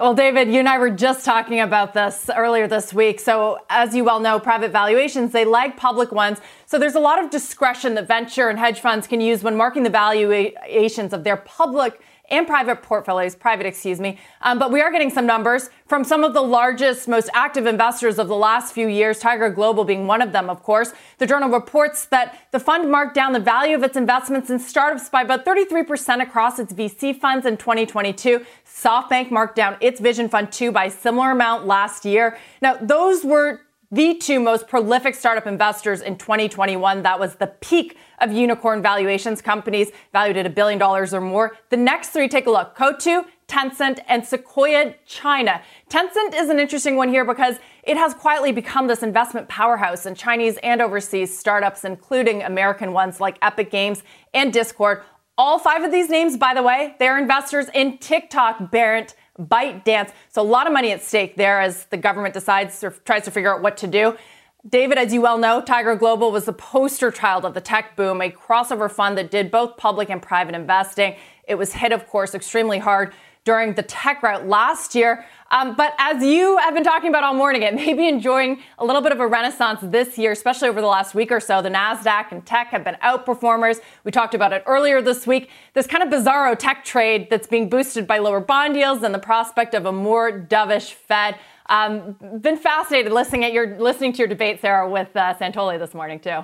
Well, David, you and I were just talking about this earlier this week. So, as you well know, private valuations, they lag public ones. So, there's a lot of discretion that venture and hedge funds can use when marking the valuations of their public and private portfolios, private, excuse me. Um, but we are getting some numbers from some of the largest, most active investors of the last few years, Tiger Global being one of them, of course. The journal reports that the fund marked down the value of its investments in startups by about 33% across its VC funds in 2022. SoftBank marked down its Vision Fund 2 by a similar amount last year. Now, those were the two most prolific startup investors in 2021. That was the peak of unicorn valuations, companies valued at a billion dollars or more. The next three, take a look. Coatue, Tencent, and Sequoia China. Tencent is an interesting one here because it has quietly become this investment powerhouse in Chinese and overseas startups, including American ones like Epic Games and Discord. All five of these names, by the way, they're investors in TikTok, Barrett ByteDance. So a lot of money at stake there as the government decides or tries to figure out what to do. David, as you well know, Tiger Global was the poster child of the tech boom, a crossover fund that did both public and private investing. It was hit, of course, extremely hard during the tech rout last year. Um, but as you have been talking about all morning, it may be enjoying a little bit of a renaissance this year, especially over the last week or so. The NASDAQ and tech have been outperformers. We talked about it earlier this week. This kind of bizarro tech trade that's being boosted by lower bond yields and the prospect of a more dovish Fed. Um, been fascinated listening at your listening to your debate, Sarah, with uh, Santoli this morning too.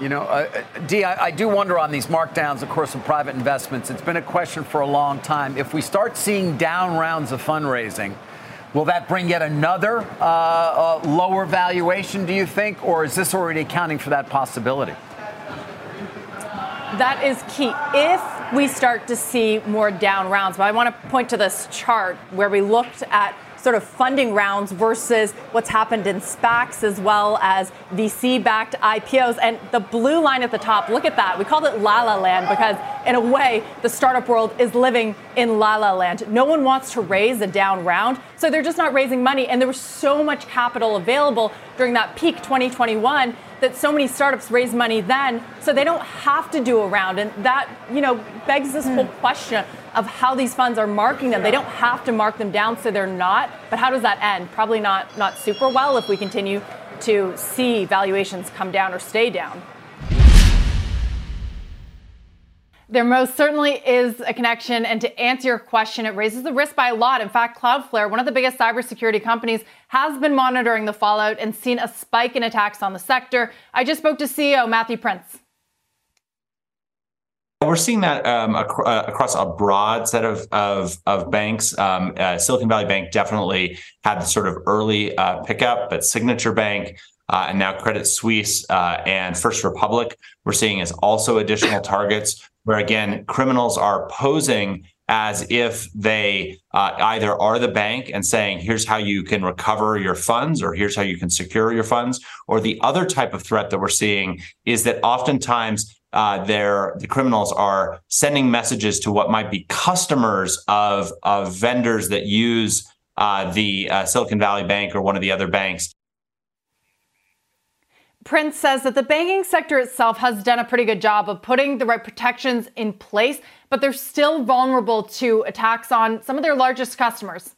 You know, uh, uh Dee, I, I do wonder on these markdowns, of course, of private investments. It's been a question for a long time. If we start seeing down rounds of fundraising, will that bring yet another uh, uh, lower valuation, do you think? Or is this already accounting for that possibility? That is key. If we start to see more down rounds, but I want to point to this chart where we looked at sort of funding rounds versus what's happened in SPACs as well as VC backed IPOs. And the blue line at the top, look at that. We called it La La Land because, in a way, the startup world is living in La La Land. No one wants to raise a down round, so they're just not raising money. And there was so much capital available during that peak 2021 that so many startups raise money then, so they don't have to do a round. And that, you know, begs this mm. whole question of how these funds are marking them. They don't have to mark them down, so they're not. But how does that end? Probably not not super well if we continue to see valuations come down or stay down. There most certainly is a connection. And to answer your question, it raises the risk by a lot. In fact, Cloudflare, one of the biggest cybersecurity companies, has been monitoring the fallout and seen a spike in attacks on the sector. I just spoke to CEO Matthew Prince. We're seeing that um, ac- uh, across a broad set of of, of banks. Um, uh, Silicon Valley Bank definitely had the sort of early uh, pickup, but Signature Bank uh, and now Credit Suisse uh, and First Republic we're seeing as also additional targets. Where again, criminals are posing as if they uh, either are the bank and saying, here's how you can recover your funds, or here's how you can secure your funds. Or the other type of threat that we're seeing is that oftentimes uh, the criminals are sending messages to what might be customers of of vendors that use uh, the uh, Silicon Valley Bank or one of the other banks. Prince says that the banking sector itself has done a pretty good job of putting the right protections in place, but they're still vulnerable to attacks on some of their largest customers.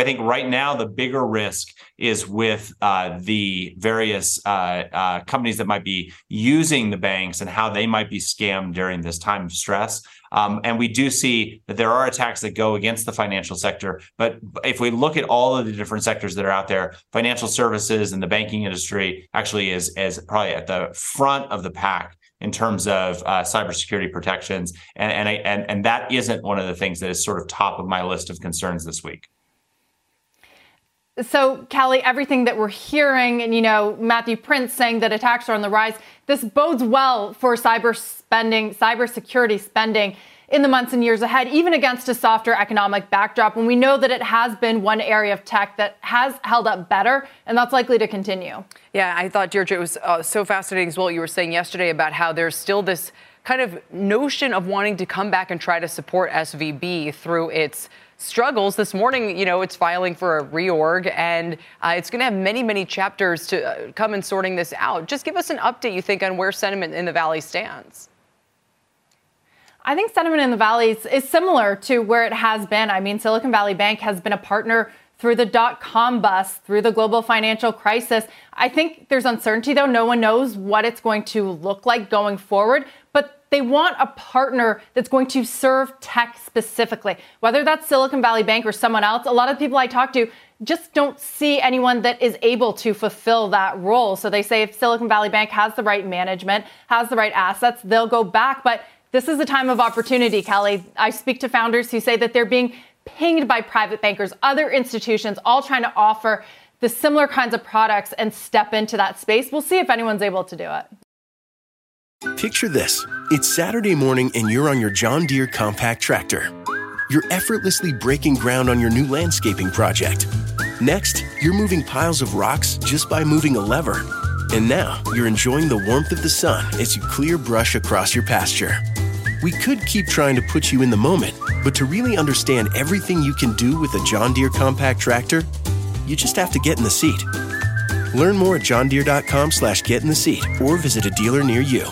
I think right now the bigger risk is with uh, the various uh, uh, companies that might be using the banks and how they might be scammed during this time of stress. Um, and we do see that there are attacks that go against the financial sector. But if we look at all of the different sectors that are out there, financial services and the banking industry actually is, is probably at the front of the pack in terms of uh, cybersecurity protections. And, and, I, and, and that isn't one of the things that is sort of top of my list of concerns this week. So, Kelly, everything that we're hearing, and you know, Matthew Prince saying that attacks are on the rise, this bodes well for cyber spending, cybersecurity spending. in the months and years ahead, even against a softer economic backdrop. And we know that it has been one area of tech that has held up better, and that's likely to continue. Yeah, I thought, Deirdre, it was uh, so fascinating as well. You were saying yesterday about how there's still this kind of notion of wanting to come back and try to support SVB through its struggles. This morning, you know, it's filing for a reorg, and uh, it's going to have many, many chapters to uh, come in sorting this out. Just give us an update, you think, on where sentiment in the Valley stands. I think sentiment in the Valley is, is similar to where it has been. I mean, Silicon Valley Bank has been a partner through the dot com bust, through the global financial crisis. I think there's uncertainty, though. No one knows what it's going to look like going forward. But they want a partner that's going to serve tech specifically, whether that's Silicon Valley Bank or someone else. A lot of people I talk to just don't see anyone that is able to fulfill that role. So they say if Silicon Valley Bank has the right management, has the right assets, they'll go back. But this is a time of opportunity, Kelly. I speak to founders who say that they're being pinged by private bankers, other institutions, all trying to offer the similar kinds of products and step into that space. We'll see if anyone's able to do it. Picture this it's Saturday morning and you're on your John Deere compact tractor. You're effortlessly breaking ground on your new landscaping project. Next, you're moving piles of rocks just by moving a lever. And now you're enjoying the warmth of the sun as you clear brush across your pasture. We could keep trying to put you in the moment, but to really understand everything you can do with a John Deere compact tractor, you just have to get in the seat. Learn more at johndeere.com slash get in the seat or visit a dealer near you.